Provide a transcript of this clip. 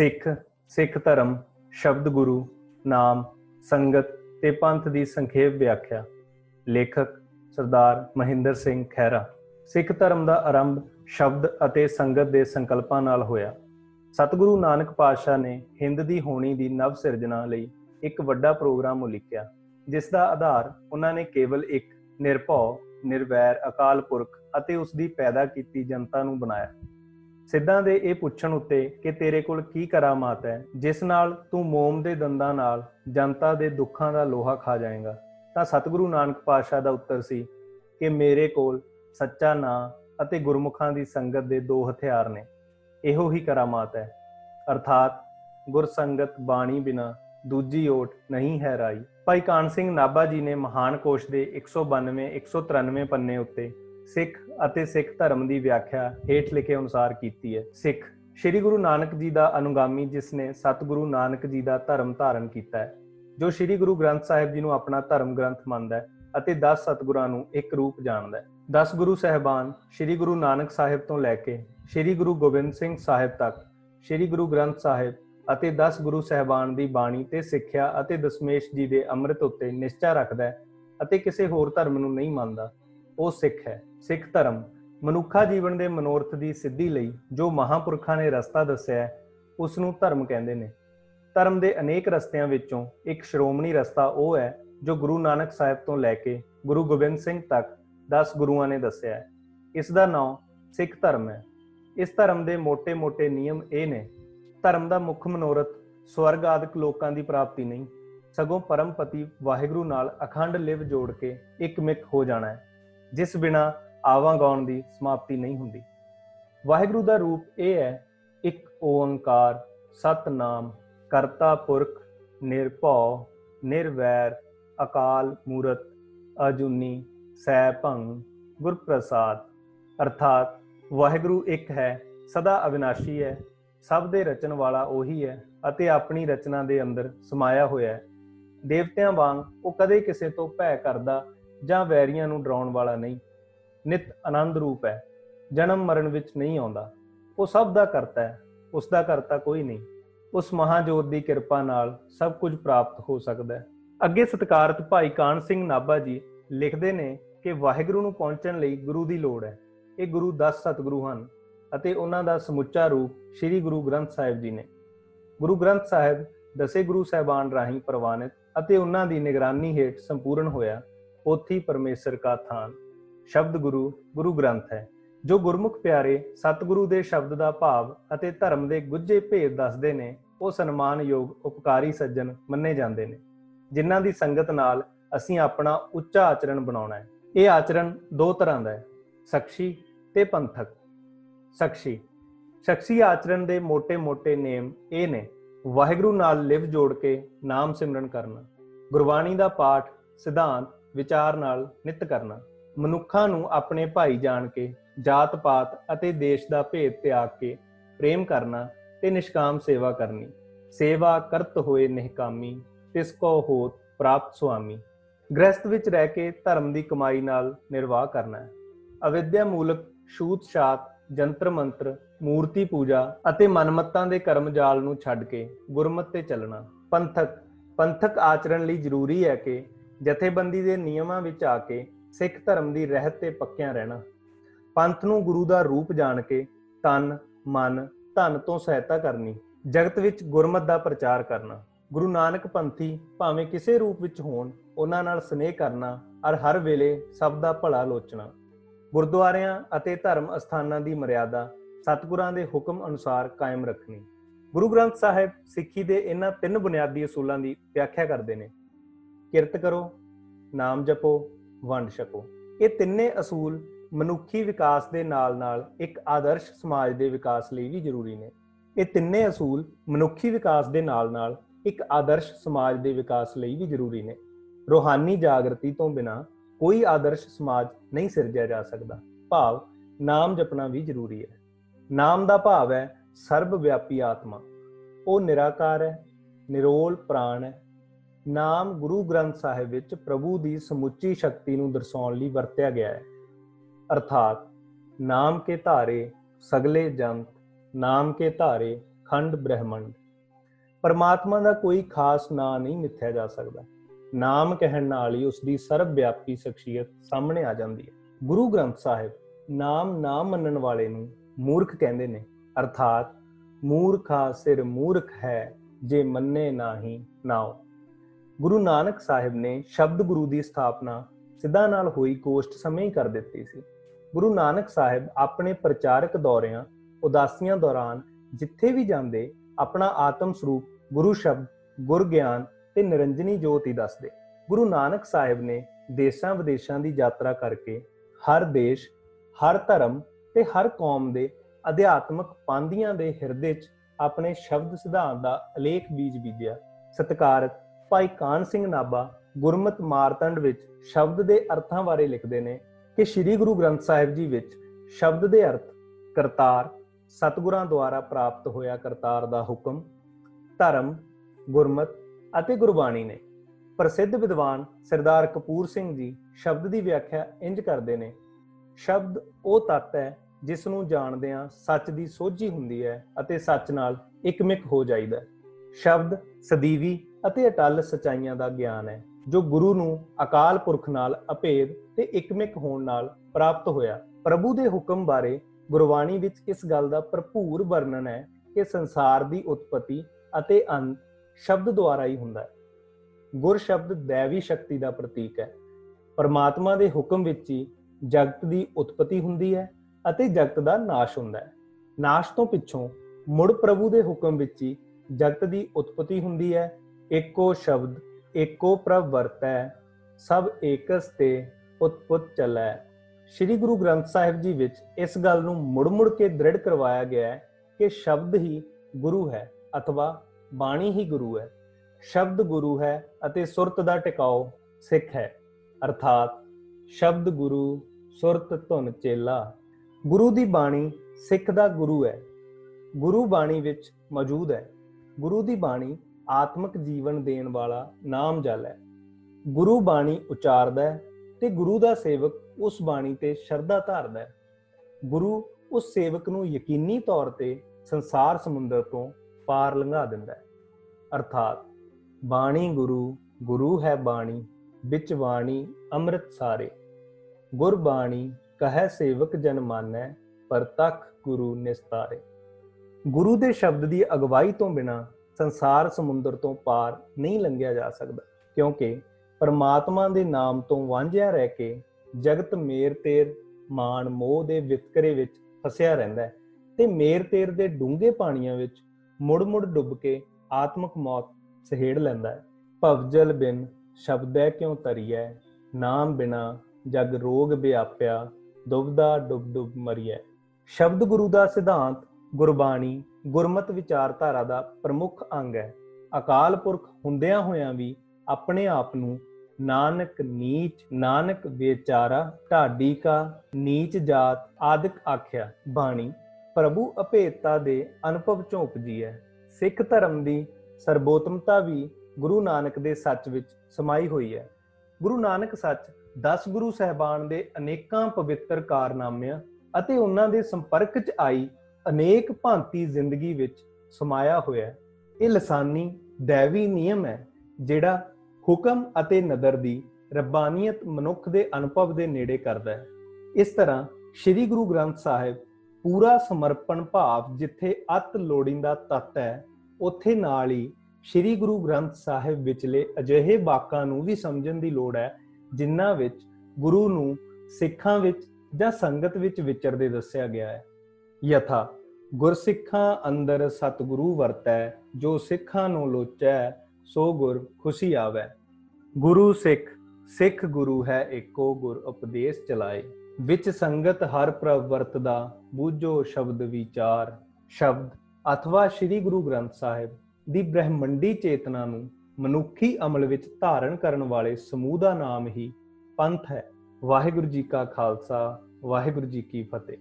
ਸਿੱਖ ਸਿੱਖ ਧਰਮ, ਸ਼ਬਦ ਗੁਰੂ, ਨਾਮ, ਸੰਗਤ ਤੇ ਪੰਥ ਦੀ ਸੰਖੇਪ ਵਿਆਖਿਆ। ਲੇਖਕ ਸਰਦਾਰ ਮਹਿੰਦਰ ਸਿੰਘ ਖਹਿਰਾ। ਸਿੱਖ ਧਰਮ ਦਾ ਆਰੰਭ ਸ਼ਬਦ ਅਤੇ ਸੰਗਤ ਦੇ ਸੰਕਲਪਾਂ ਨਾਲ ਹੋਇਆ। ਸਤਿਗੁਰੂ ਨਾਨਕ ਪਾਤਸ਼ਾਹ ਨੇ ਹਿੰਦ ਦੀ ਹੋਣੀ ਦੀ ਨਵ ਸਿਰਜਣਾ ਲਈ ਇੱਕ ਵੱਡਾ ਪ੍ਰੋਗਰਾਮ ਉਲੀਕਿਆ, ਜਿਸ ਦਾ ਆਧਾਰ ਉਹਨਾਂ ਨੇ ਕੇਵਲ ਇੱਕ ਨਿਰਭਉ, ਨਿਰਵੈਰ, ਅਕਾਲ ਪੁਰਖ ਅਤੇ ਉਸ ਦੀ ਪੈਦਾ ਕੀਤੀ ਜਨਤਾ ਨੂੰ ਬਣਾਇਆ। ਸਿੱਧਾਂ ਦੇ ਇਹ ਪੁੱਛਣ ਉੱਤੇ ਕਿ ਤੇਰੇ ਕੋਲ ਕੀ ਕਰਾਮਾਤ ਹੈ, ਜਿਸ ਨਾਲ ਤੂੰ ਮੋਮ ਦੇ ਦੰਦਾਂ ਨਾਲ ਜਨਤਾ ਦੇ ਦੁੱਖਾਂ ਦਾ ਲੋਹਾ ਖਾ ਜਾਏਗਾ। ਤਾਂ ਸਤਿਗੁਰੂ ਨਾਨਕ ਪਾਤਸ਼ਾਹ ਦਾ ਉੱਤਰ ਸੀ ਕਿ ਮੇਰੇ ਕੋਲ ਸੱਚਾ ਨਾਂ ਅਤੇ ਗੁਰਮੁਖਾਂ ਦੀ ਸੰਗਤ ਦੇ ਦੋ ਹਥਿਆਰ ਨੇ। ਇਹੋ ਹੀ ਕਰਾਮਾਤ ਹੈ। ਅਰਥਾਤ ਗੁਰ ਸੰਗਤ ਬਾਣੀ ਬਿਨਾ ਦੂਜੀ ਓਟ ਨਹੀਂ ਹੈ ਰਾਈ। ਭਾਈ ਕਾਨ ਸਿੰਘ ਨਾਭਾ ਜੀ ਨੇ ਮਹਾਨ ਕੋਸ਼ ਦੇ 192 193 ਪੰਨੇ ਉੱਤੇ ਸਿੱਖ ਅਤੇ ਸਿੱਖ ਧਰਮ ਦੀ ਵਿਆਖਿਆ ਹੇਠ ਲਿਖੇ ਅਨੁਸਾਰ ਕੀਤੀ ਹੈ। ਸਿੱਖ, ਸ੍ਰੀ ਗੁਰੂ ਨਾਨਕ ਜੀ ਦਾ ਅਨੁਗਾਮੀ ਜਿਸ ਨੇ ਸਤਿਗੁਰੂ ਨਾਨਕ ਜੀ ਦਾ ਧਰਮ ਧਾਰਨ ਕੀਤਾ ਹੈ, ਜੋ ਸ੍ਰੀ ਗੁਰੂ ਗ੍ਰੰਥ ਸਾਹਿਬ ਜੀ ਨੂੰ ਆਪਣਾ ਧਰਮ ਗ੍ਰੰਥ ਮੰਨਦਾ ਹੈ ਅਤੇ 10 ਸਤਿਗੁਰਾਂ ਨੂੰ ਇੱਕ ਰੂਪ ਜਾਣਦਾ ਹੈ। 10 ਗੁਰੂ ਸਹਿਬਾਨ ਸ੍ਰੀ ਗੁਰੂ ਨਾਨਕ ਸਾਹਿਬ ਤੋਂ ਲੈ ਕੇ ਸ੍ਰੀ ਗੁਰੂ ਗੋਬਿੰਦ ਸਿੰਘ ਸਾਹਿਬ ਤੱਕ, ਸ੍ਰੀ ਗੁਰੂ ਗ੍ਰੰਥ ਸਾਹਿਬ ਅਤੇ 10 ਗੁਰੂ ਸਹਿਬਾਨ ਦੀ ਬਾਣੀ ਤੇ ਸਿੱਖਿਆ ਅਤੇ ਦਸਮੇਸ਼ ਜੀ ਦੇ ਅੰਮ੍ਰਿਤ ਉੱਤੇ ਨਿਸ਼ਚਾ ਰੱਖਦਾ ਹੈ ਅਤੇ ਕਿਸੇ ਹੋਰ ਧਰਮ ਨੂੰ ਨਹੀਂ ਮੰਨਦਾ। ਉਹ ਸਿੱਖ ਹੈ। ਸਿੱਖ ਧਰਮ ਮਨੁੱਖਾ ਜੀਵਨ ਦੇ ਮਨੋਰਥ ਦੀ ਸਿੱਧੀ ਲਈ ਜੋ ਮਹਾਪੁਰਖਾਂ ਨੇ ਰਸਤਾ ਦੱਸਿਆ ਹੈ ਉਸ ਨੂੰ ਧਰਮ ਕਹਿੰਦੇ ਨੇ। ਧਰਮ ਦੇ ਅਨੇਕ ਰਸਤਿਆਂ ਵਿੱਚੋਂ ਇੱਕ ਸ਼੍ਰੋਮਣੀ ਰਸਤਾ ਉਹ ਹੈ, ਜੋ ਗੁਰੂ ਨਾਨਕ ਸਾਹਿਬ ਤੋਂ ਲੈ ਕੇ ਗੁਰੂ ਗੋਬਿੰਦ ਸਿੰਘ ਤੱਕ 10 ਗੁਰੂਆਂ ਨੇ ਦੱਸਿਆ ਹੈ। ਇਸ ਦਾ ਨਾਮ ਸਿੱਖ ਧਰਮ ਹੈ। ਇਸ ਧਰਮ ਦੇ ਮੋٹے-ਮੋٹے ਨਿਯਮ ਇਹ ਨੇ, ਧਰਮ ਦਾ ਮੁੱਖ ਮਨੋਰਥ ਸਵਰਗ ਆਦਿਕ ਲੋਕਾਂ ਦੀ ਪ੍ਰਾਪਤੀ ਨਹੀਂ, ਸਗੋਂ ਪਰਮਪਤੀ ਵਾਹਿਗੁਰੂ ਨਾਲ ਅਖੰਡ ਲਿਵ ਜੋੜ ਕੇ ਇੱਕ ਮਿੱਕ ਹੋ ਜਾਣਾ ਹੈ। ਜਿਸ ਬਿਨਾ ਆਵਾਗਾਉਣ ਦੀ ਸਮਾਪਤੀ ਨਹੀਂ ਹੁੰਦੀ। ਵਾਹਿਗੁਰੂ ਦਾ ਰੂਪ ਇਹ ਹੈ, ਇੱਕ ਓੰਕਾਰ, ਸਤਨਾਮ, ਕਰਤਾ ਪੁਰਖ, ਨਿਰਭਉ, ਨਿਰਵੈਰ, ਅਕਾਲ ਮੂਰਤ, ਅਜੂਨੀ ਸੈ ਭੰਗ ਗੁਰ ਪ੍ਰਸਾਦ ਅਰਥਾਤ ਵਾਹਿਗੁਰੂ ਇੱਕ ਹੈ, ਸਦਾ ਅਵਿਨਾਸ਼ੀ ਹੈ, ਸਭ ਦੇ ਰਚਨ ਵਾਲਾ ਉਹੀ ਹੈ ਅਤੇ ਆਪਣੀ ਰਚਨਾ ਦੇ ਅੰਦਰ ਸਮਾਇਆ ਹੋਇਆ ਹੈ। ਦੇਵਤਿਆਂ ਵਾਂਗ ਉਹ ਕਦੇ ਕਿਸੇ ਤੋਂ ਭੈ ਕਰਦਾ ਜਾਂ ਵੈਰੀਆਂ ਨੂੰ ਡਰਾਉਣ ਵਾਲਾ ਨਹੀਂ। ਨਿਤ ਆਨੰਦ ਰੂਪ ਹੈ। ਜਨਮ ਮਰਨ ਵਿੱਚ ਨਹੀਂ ਆਉਂਦਾ। ਉਹ ਸਭ ਦਾ ਕਰਤਾ ਹੈ। ਉਸ ਦਾ ਕਰਤਾ ਕੋਈ ਨਹੀਂ। ਉਸ ਮਹਾਜੋਤ ਦੀ ਕਿਰਪਾ ਨਾਲ ਸਭ ਕੁਝ ਪ੍ਰਾਪਤ ਹੋ ਸਕਦਾ ਹੈ। ਅੱਗੇ ਸਤਿਕਾਰਤ ਭਾਈ ਕਾਨ ਸਿੰਘ ਨਾਭਾ ਜੀ ਲਿਖਦੇ ਨੇ ਕਿ ਵਾਹਿਗੁਰੂ ਨੂੰ ਪਹੁੰਚਣ ਲਈ ਗੁਰੂ ਦੀ ਲੋੜ ਹੈ। ਇਹ ਗੁਰੂ 10 ਸਤਿਗੁਰੂ ਹਨ ਅਤੇ ਉਹਨਾਂ ਦਾ ਸਮੁੱਚਾ ਰੂਪ ਸ੍ਰੀ ਗੁਰੂ ਗ੍ਰੰਥ ਸਾਹਿਬ ਜੀ ਨੇ। ਗੁਰੂ ਗ੍ਰੰਥ ਸਾਹਿਬ ਦਸੇ ਗੁਰੂ ਸਹਿਬਾਨ ਰਾਹੀਂ ਪ੍ਰਵਾਨਿਤ ਅਤੇ ਉਹਨਾਂ ਦੀ ਨਿਗਰਾਨੀ ਹੇਠ ਸੰਪੂਰਨ ਹੋਇਆ। ਉਥੀ ਪਰਮੇਸ਼ਰ ਕਾ ਥਾਨ। ਸ਼ਬਦ ਗੁਰੂ ਗੁਰੂ ਗ੍ਰੰਥ ਹੈ, ਜੋ ਗੁਰਮੁਖ ਪਿਆਰੇ ਸਤਿਗੁਰੂ ਦੇ ਸ਼ਬਦ ਦਾ ਭਾਵ ਅਤੇ ਧਰਮ ਦੇ ਗੁੱਝੇ ਭੇਦ ਦੱਸਦੇ ਨੇ, ਉਹ ਸਨਮਾਨਯੋਗ ਉਪਕਾਰੀ ਸੱਜਣ ਮੰਨੇ ਜਾਂਦੇ ਨੇ। ਜਿਨ੍ਹਾਂ ਦੀ ਸੰਗਤ ਨਾਲ ਅਸੀਂ ਆਪਣਾ ਉੱਚਾ ਆਚਰਣ ਬਣਾਉਣਾ ਹੈ। ਇਹ ਆਚਰਣ ਦੋ ਤਰ੍ਹਾਂ ਦਾ ਹੈ, ਸਖਸ਼ੀ ਤੇ ਪੰਥਕ। ਸਖਸ਼ੀ ਸਖਸ਼ੀ ਆਚਰਣ ਦੇ ਮੋٹے-ਮੋٹے ਨੇਮ ਇਹ ਨੇ, ਵਾਹਿਗੁਰੂ ਨਾਲ ਲਿਵ ਜੋੜ ਕੇ ਨਾਮ ਸਿਮਰਨ ਕਰਨਾ। ਗੁਰਬਾਣੀ ਦਾ ਪਾਠ, ਸਿਧਾਂਤ ਵਿਚਾਰ ਨਾਲ ਨਿਤ ਕਰਨਾ। ਮਨੁੱਖਾਂ ਨੂੰ ਆਪਣੇ ਭਾਈ ਜਾਣ ਕੇ ਜਾਤ ਪਾਤ ਅਤੇ ਦੇਸ਼ ਦਾ ਭੇਦ ਤਿਆਗ ਕੇ ਪ੍ਰੇਮ ਕਰਨਾ ਤੇ ਨਿਸ਼ਕਾਮ ਸੇਵਾ ਕਰਨੀ। ਸੇਵਾ ਕਰਤ ਹੋਏ ਨਿਹਕਾਮੀ, ਤਿਸ ਕੋ ਹੋਤ ਪ੍ਰਾਪਤ ਸੁਆਮੀ। ਗ੍ਰਸਥ ਵਿੱਚ ਰਹਿ ਕੇ ਧਰਮ ਦੀ ਕਮਾਈ ਨਾਲ ਨਿਰਵਾਹ ਕਰਨਾ ਹੈ। ਅਵਿਦਿਆ ਮੂਲਕ ਛੂਤ ਛਾਤ, ਜੰਤਰ ਮੰਤਰ, ਮੂਰਤੀ ਪੂਜਾ ਅਤੇ ਮਨਮਤਾਂ ਦੇ ਕਰਮ ਜਾਲ ਨੂੰ ਛੱਡ ਕੇ ਗੁਰਮਤ ਤੇ ਚੱਲਣਾ। ਪੰਥਕ ਪੰਥਕ ਆਚਰਣ ਲਈ ਜ਼ਰੂਰੀ ਹੈ ਕਿ ਜਥੇਬੰਦੀ ਦੇ ਨਿਯਮਾਂ ਵਿੱਚ ਆ ਕੇ ਸਿੱਖ ਧਰਮ ਦੀ ਰਹਿਤ ਤੇ ਪੱਕਿਆਂ ਰਹਿਣਾ। ਪੰਥ ਨੂੰ ਗੁਰੂ ਦਾ ਰੂਪ ਜਾਣ ਕੇ ਤਨ, ਮਨ, ਧਨ ਤੋਂ ਸਹਾਇਤਾ ਕਰਨੀ, ਜਗਤ ਵਿੱਚ ਗੁਰਮਤ ਦਾ ਪ੍ਰਚਾਰ ਕਰਨਾ, ਗੁਰੂ ਨਾਨਕ ਪੰਥੀ ਭਾਵੇਂ ਕਿਸੇ ਰੂਪ ਵਿੱਚ ਹੋਣ, ਉਹਨਾਂ ਨਾਲ ਸਨੇਹ ਕਰਨਾ ਔਰ ਹਰ ਵੇਲੇ ਸਭ ਦਾ ਭਲਾ ਲੋਚਣਾ। ਗੁਰਦੁਆਰਿਆਂ ਅਤੇ ਧਰਮ ਅਸਥਾਨਾਂ ਦੀ ਮਰਿਆਦਾ ਸਤਿਗੁਰਾਂ ਦੇ ਹੁਕਮ ਅਨੁਸਾਰ ਕਾਇਮ ਰੱਖਣੀ। ਗੁਰੂ ਗ੍ਰੰਥ ਸਾਹਿਬ ਸਿੱਖੀ ਦੇ ਇਹਨਾਂ ਤਿੰਨ ਬੁਨਿਆਦੀ ਅਸੂਲਾਂ ਦੀ ਵਿਆਖਿਆ ਕਰਦੇ ਨੇ। ਕਿਰਤ ਕਰੋ, ਨਾਮ ਜਪੋ, ਵੰਡ ਛਕੋ। ਇਹ ਤਿੰਨੇ ਅਸੂਲ ਮਨੁੱਖੀ ਵਿਕਾਸ ਦੇ ਨਾਲ-ਨਾਲ ਇੱਕ ਆਦਰਸ਼ ਸਮਾਜ ਦੇ ਵਿਕਾਸ ਲਈ ਵੀ ਜ਼ਰੂਰੀ ਨੇ। ਇਹ ਤਿੰਨੇ ਅਸੂਲ ਮਨੁੱਖੀ ਵਿਕਾਸ ਦੇ ਨਾਲ-ਨਾਲ ਇੱਕ ਆਦਰਸ਼ ਸਮਾਜ ਦੇ ਵਿਕਾਸ ਲਈ ਵੀ ਜ਼ਰੂਰੀ ਨੇ। ਰੋਹਾਨੀ ਜਾਗਰਤੀ ਤੋਂ ਬਿਨਾ ਕੋਈ ਆਦਰਸ਼ ਸਮਾਜ ਨਹੀਂ ਸਿਰਜਿਆ ਜਾ ਸਕਦਾ। ਭਾਵ, ਨਾਮ ਜਪਣਾ ਵੀ ਜ਼ਰੂਰੀ ਹੈ। ਨਾਮ ਦਾ ਭਾਵ ਹੈ ਸਰਬ ਵਿਆਪੀ ਆਤਮਾ। ਉਹ ਨਿਰਾਕਾਰ ਹੈ, ਨਿਰੋਲ ਪ੍ਰਾਣ ਹੈ ਨਾਮ ਗੁਰੂ ਗ੍ਰੰਥ ਸਾਹਿਬ ਵਿੱਚ ਪ੍ਰਭੂ ਦੀ ਸਮੁੱਚੀ ਸ਼ਕਤੀ ਨੂੰ ਦਰਸਾਉਣ ਲਈ ਵਰਤਿਆ ਗਿਆ ਹੈ। ਅਰਥਾਤ, ਨਾਮ ਕੇ ਧਾਰੇ ਸਗਲੇ ਜੰਤ, ਨਾਮ ਕੇ ਧਾਰੇ ਖੰਡ ਬ੍ਰਹਿਮੰਡ। ਪਰਮਾਤਮਾ ਦਾ ਕੋਈ ਖਾਸ ਨਾਂ ਨਹੀਂ ਮਿੱਥਿਆ ਜਾ ਸਕਦਾ। ਨਾਮ ਕਹਿਣ ਨਾਲ ਹੀ ਉਸ ਦੀ ਸਰਵ ਵਿਆਪੀ ਸ਼ਖਸੀਅਤ ਸਾਹਮਣੇ ਆ ਜਾਂਦੀ ਹੈ। ਗੁਰੂ ਗ੍ਰੰਥ ਸਾਹਿਬ ਨਾਮ ਨਾ ਮੰਨਣ ਵਾਲੇ ਨੂੰ ਮੂਰਖ ਕਹਿੰਦੇ ਨੇ। ਅਰਥਾਤ, ਮੂਰਖਾ ਸਿਰ ਮੂਰਖ ਹੈ, ਜੇ ਮੰਨੇ ਨਾਹੀ ਨਾਉ। ਗੁਰੂ ਨਾਨਕ ਸਾਹਿਬ ਨੇ ਸ਼ਬਦ ਗੁਰੂ ਦੀ ਸਥਾਪਨਾ ਸਿੱਧਾ ਨਾਲ ਹੋਈ ਕੋਸ਼ਟ ਸਮੇਂ ਹੀ ਕਰ ਦਿੱਤੀ ਸੀ। ਗੁਰੂ ਨਾਨਕ ਸਾਹਿਬ ਆਪਣੇ ਪ੍ਰਚਾਰਕ ਦੌਰਿਆਂ, ਉਦਾਸੀਆਂ ਦੌਰਾਨ ਜਿੱਥੇ ਵੀ ਜਾਂਦੇ, ਆਪਣਾ ਆਤਮ ਸਰੂਪ, ਗੁਰੂ ਸ਼ਬਦ, ਗੁਰ ਗਿਆਨ ਤੇ ਨਿਰੰਜਨੀ ਜੋਤ ਹੀ ਦੱਸਦੇ। ਗੁਰੂ ਨਾਨਕ ਸਾਹਿਬ ਨੇ ਦੇਸ਼ਾਂ ਵਿਦੇਸ਼ਾਂ ਦੀ ਯਾਤਰਾ ਕਰਕੇ ਹਰ ਦੇਸ਼, ਹਰ ਧਰਮ ਤੇ ਹਰ ਕੌਮ ਦੇ ਅਧਿਆਤਮਕ ਪਾਂਦੀਆਂ ਦੇ ਹਿਰਦੇ 'ਚ ਆਪਣੇ ਸ਼ਬਦ ਸਿਧਾਂਤ ਦਾ ਅਲੇਖ ਬੀਜ ਬੀਜਿਆ। ਸਤਕਾਰਤ ਭਾਈ ਕਾਨ ਸਿੰਘ ਨਾਭਾ ਗੁਰਮਤ ਮਾਰਤੰਡ ਵਿੱਚ ਸ਼ਬਦ ਦੇ ਅਰਥਾਂ ਬਾਰੇ ਲਿਖਦੇ ਨੇ ਕਿ ਸ੍ਰੀ ਗੁਰੂ ਗ੍ਰੰਥ ਸਾਹਿਬ ਜੀ ਵਿੱਚ ਸ਼ਬਦ ਦੇ ਅਰਥ ਕਰਤਾਰ ਸਤਿਗੁਰਾਂ ਦੁਆਰਾ ਪ੍ਰਾਪਤ ਹੋਇਆ ਕਰਤਾਰ ਦਾ ਹੁਕਮ, ਧਰਮ, ਗੁਰਮਤ ਅਤੇ ਗੁਰਬਾਣੀ ਨੇ ਪ੍ਰਸਿੱਧ ਵਿਦਵਾਨ ਸਰਦਾਰ ਕਪੂਰ ਸਿੰਘ ਜੀ ਸ਼ਬਦ ਦੀ ਵਿਆਖਿਆ ਇੰਜ ਕਰਦੇ ਨੇ, ਸ਼ਬਦ ਉਹ ਤੱਤ ਹੈ ਜਿਸ ਨੂੰ ਜਾਣਦਿਆਂ ਸੱਚ ਦੀ ਸੋਝੀ ਹੁੰਦੀ ਹੈ ਅਤੇ ਸੱਚ ਨਾਲ ਇਕਮਿਕ ਹੋ ਜਾਈਦਾ ਹੈ। ਸ਼ਬਦ ਸਦੀਵੀ ਅਤੇ ਅਟਲ ਸਚਾਈਆਂ ਦਾ ਗਿਆਨ ਹੈ, ਜੋ ਗੁਰੂ ਨੂੰ ਅਕਾਲ ਪੁਰਖ ਨਾਲ ਅਭੇਦ ਤੇ ਇਕਮਿਕ ਹੋਣ ਨਾਲ ਪ੍ਰਾਪਤ ਹੋਇਆ। ਪ੍ਰਭੂ ਦੇ ਹੁਕਮ ਬਾਰੇ ਗੁਰਬਾਣੀ ਵਿੱਚ ਇਸ ਗੱਲ ਦਾ ਭਰਪੂਰ ਵਰਣਨ ਹੈ ਕਿ ਸੰਸਾਰ ਦੀ ਉਤਪਤੀ ਅਤੇ ਅੰਤ ਸ਼ਬਦ ਦੁਆਰਾ ਹੀ ਹੁੰਦਾ ਹੈ। ਗੁਰ ਸ਼ਬਦ ਦੇਵੀ ਸ਼ਕਤੀ ਦਾ ਪ੍ਰਤੀਕ ਹੈ। ਪਰਮਾਤਮਾ ਦੇ ਹੁਕਮ ਵਿੱਚ ਹੀ ਜਗਤ ਦੀ ਉਤਪਤੀ ਹੁੰਦੀ ਹੈ ਅਤੇ ਜਗਤ ਦਾ ਨਾਸ਼ ਹੁੰਦਾ ਹੈ। ਨਾਸ਼ ਤੋਂ ਪਿੱਛੋਂ ਮੁੜ ਪ੍ਰਭੂ ਦੇ ਹੁਕਮ ਵਿੱਚ ਹੀ ਜਗਤ ਦੀ ਉਤਪਤੀ ਹੁੰਦੀ ਹੈ ਏਕੋ ਸ਼ਬਦ ਏਕੋ ਪ੍ਰਭ ਵਰਤੈ, ਸਭ ਏਕਸ ਤੇ ਉਤਪਤ ਚਲੈ। ਸ੍ਰੀ ਗੁਰੂ ਗ੍ਰੰਥ ਸਾਹਿਬ ਜੀ ਵਿੱਚ ਇਸ ਗੱਲ ਨੂੰ ਮੁੜ-ਮੁੜ ਕੇ ਦ੍ਰਿੜ ਕਰਵਾਇਆ ਗਿਆ ਹੈ ਕਿ ਸ਼ਬਦ ਹੀ ਗੁਰੂ ਹੈ ਅਥਵਾ ਬਾਣੀ ਹੀ ਗੁਰੂ ਹੈ। ਸ਼ਬਦ ਗੁਰੂ ਹੈ ਅਤੇ ਸੁਰਤ ਦਾ ਟਿਕਾਓ ਸਿੱਖ ਹੈ। ਅਰਥਾਤ ਸ਼ਬਦ ਗੁਰੂ, ਸੁਰਤ ਧੁਨ ਚੇਲਾ। ਗੁਰੂ ਦੀ ਬਾਣੀ ਸਿੱਖ ਦਾ ਗੁਰੂ ਹੈ। ਗੁਰੂ ਬਾਣੀ ਵਿੱਚ ਮੌਜੂਦ ਹੈ। ਗੁਰੂ ਦੀ ਬਾਣੀ ਆਤਮਿਕ ਜੀਵਨ ਦੇਣ ਵਾਲਾ ਨਾਮ ਜਲ ਹੈ। ਗੁਰੂ ਬਾਣੀ ਉਚਾਰਦਾ ਹੈ ਤੇ ਗੁਰੂ ਦਾ ਸੇਵਕ ਉਸ ਬਾਣੀ ਤੇ ਸ਼ਰਧਾ ਧਾਰਦਾ ਹੈ। ਗੁਰੂ ਉਸ ਸੇਵਕ ਨੂੰ ਯਕੀਨੀ ਤੌਰ ਤੇ ਸੰਸਾਰ ਸਮੁੰਦਰ ਤੋਂ ਪਾਰ ਲੰਘਾ ਦਿੰਦਾ ਹੈ। ਅਰਥਾਤ ਬਾਣੀ ਗੁਰੂ ਗੁਰੂ ਹੈ ਬਾਣੀ, ਵਿੱਚ ਬਾਣੀ ਅੰਮ੍ਰਿਤ ਸਾਰੇ। ਗੁਰਬਾਣੀ ਕਹੈ ਸੇਵਕ ਜਨ ਮਾਨੈ, ਪਰ ਤਖ ਗੁਰੂ ਨਿਸਤਾਰੇ। ਗੁਰੂ ਦੇ ਸ਼ਬਦ ਦੀ ਅਗਵਾਈ ਤੋਂ ਬਿਨਾ ਸੰਸਾਰ ਸਮੁੰਦਰ ਤੋਂ ਪਾਰ ਨਹੀਂ ਲੰਘਿਆ ਜਾ ਸਕਦਾ, ਕਿਉਂਕਿ ਪਰਮਾਤਮਾ ਦੇ ਨਾਮ ਤੋਂ ਵਾਂਝਿਆ ਰਹਿ ਕੇ ਜਗਤ ਮੇਰ ਤੇਰ ਮਾਨ ਮੋਹ ਦੇ ਵਿਤਕਰੇ ਵਿੱਚ ਫਸਿਆ ਰਹਿੰਦਾ ਹੈ ਤੇ ਮੇਰ ਤੇਰ ਦੇ ਡੂੰਘੇ ਪਾਣੀਆਂ ਵਿੱਚ ਮੁੜ-ਮੁੜ ਡੁੱਬ ਕੇ ਆਤਮਿਕ ਮੌਤ ਸਹੇੜ ਲੈਂਦਾ ਹੈ। ਭਵਜਲ ਬਿਨ ਸ਼ਬਦੈ ਕਿਉ ਤਰੀਐ, ਨਾਮ ਬਿਨਾ ਜਗ ਰੋਗ ਵਿਆਪਿਆ ਦੁਬਦਾ ਡੁੱਬ ਡੁੱਬ ਮਰੀਐ। ਸ਼ਬਦ ਗੁਰੂ ਦਾ ਸਿਧਾਂਤ ਗੁਰਬਾਣੀ ਗੁਰਮਤ ਵਿਚਾਰਧਾਰਾ ਦਾ ਪ੍ਰਮੁੱਖ ਅੰਗ ਹੈ। ਅਕਾਲ ਪੁਰਖ ਹੁੰਦਿਆਂ ਹੋਇਆਂ ਵੀ ਆਪਣੇ ਆਪ ਨੂੰ ਨਾਨਕ ਨੀਚ, ਨਾਨਕ ਵਿਚਾਰਾ ਢਾਡੀ ਕਾ ਨੀਚ ਜਾਤ ਆਦਿਕ ਆਖਿਆ, ਬਾਣੀ ਪ੍ਰਭੂ ਅਭੇਦਤਾ ਦੇ ਅਨੁਭਵ ਚੋਂ ਉਪਜੀ ਹੈ। ਸਿੱਖ ਧਰਮ ਦੀ ਸਰਬੋਤਮਤਾ ਵੀ ਗੁਰੂ ਨਾਨਕ ਦੇ ਸੱਚ ਵਿੱਚ ਸਮਾਈ ਹੋਈ ਹੈ। ਗੁਰੂ ਨਾਨਕ ਸੱਚ 10 ਗੁਰੂ ਸਹਿਬਾਨ ਦੇ ਅਨੇਕਾਂ ਪਵਿੱਤਰ ਕਾਰਨਾਮਿਆਂ ਅਤੇ ਉਹਨਾਂ ਦੇ ਸੰਪਰਕ 'ਚ ਆਈ ਅਨੇਕ ਭਾਂਤੀ ਜ਼ਿੰਦਗੀ ਵਿੱਚ ਸਮਾਇਆ ਹੋਇਆ ਹੈ। ਇਹ ਲਸਾਨੀ ਦੇਵੀ ਨਿਯਮ ਹੈ, ਜਿਹੜਾ ਹੁਕਮ ਅਤੇ ਨਦਰ ਦੀ ਰੱਬਾਨੀਅਤ ਮਨੁੱਖ ਦੇ ਅਨੁਭਵ ਦੇ ਨੇੜੇ ਕਰਦਾ ਹੈ। ਇਸ ਤਰ੍ਹਾਂ ਸ੍ਰੀ ਗੁਰੂ ਗ੍ਰੰਥ ਸਾਹਿਬ ਪੂਰਾ ਸਮਰਪਣ ਭਾਵ ਜਿੱਥੇ ਅਤ ਲੋੜੀਂਦਾ ਤੱਤ ਹੈ, ਉੱਥੇ ਨਾਲ ਹੀ ਸ੍ਰੀ ਗੁਰੂ ਗ੍ਰੰਥ ਸਾਹਿਬ ਵਿਚਲੇ ਅਜਿਹੇ ਵਾਕਾਂ ਨੂੰ ਵੀ ਸਮਝਣ ਦੀ ਲੋੜ ਹੈ, ਜਿਨ੍ਹਾਂ ਵਿੱਚ ਗੁਰੂ ਨੂੰ ਸਿੱਖਾਂ ਵਿੱਚ ਜਾਂ ਸੰਗਤ ਵਿੱਚ ਵਿਚਰਦੇ ਦੱਸਿਆ ਗਿਆ ਹੈ। ਯਥਾ। ਗੁਰਸਿੱਖਾਂ ਅੰਦਰ ਸਤਿਗੁਰੂ ਵਰਤੈ, ਜੋ ਸਿੱਖਾਂ ਨੂੰ ਲੋਚੈ, ਸੋ ਗੁਰ ਖੁਸ਼ੀ ਆਵੈ। ਗੁਰੂ ਸਿੱਖ ਸਿੱਖ ਗੁਰੂ ਹੈ ਏਕੋ, ਗੁਰ ਉਪਦੇਸ਼ ਚਲਾਏ। ਵਿੱਚ ਸੰਗਤ ਹਰ ਪ੍ਰਭ ਵਰਤਦਾ, ਬੂਝੋ ਸ਼ਬਦ ਵਿਚਾਰ। ਸ਼ਬਦ, ਅਥਵਾ ਸ੍ਰੀ ਗੁਰੂ ਗ੍ਰੰਥ ਸਾਹਿਬ ਦੀ ਬ੍ਰਹਮੰਡੀ ਚੇਤਨਾ ਨੂੰ ਮਨੁੱਖੀ ਅਮਲ ਵਿੱਚ ਧਾਰਨ ਕਰਨ ਵਾਲੇ ਸਮੂਹ ਦਾ ਨਾਮ ਹੀ ਪੰਥ ਹੈ। ਵਾਹਿਗੁਰੂ ਜੀ ਕਾ ਖਾਲਸਾ, ਵਾਹਿਗੁਰੂ ਜੀ ਕੀ ਫਤਿਹ।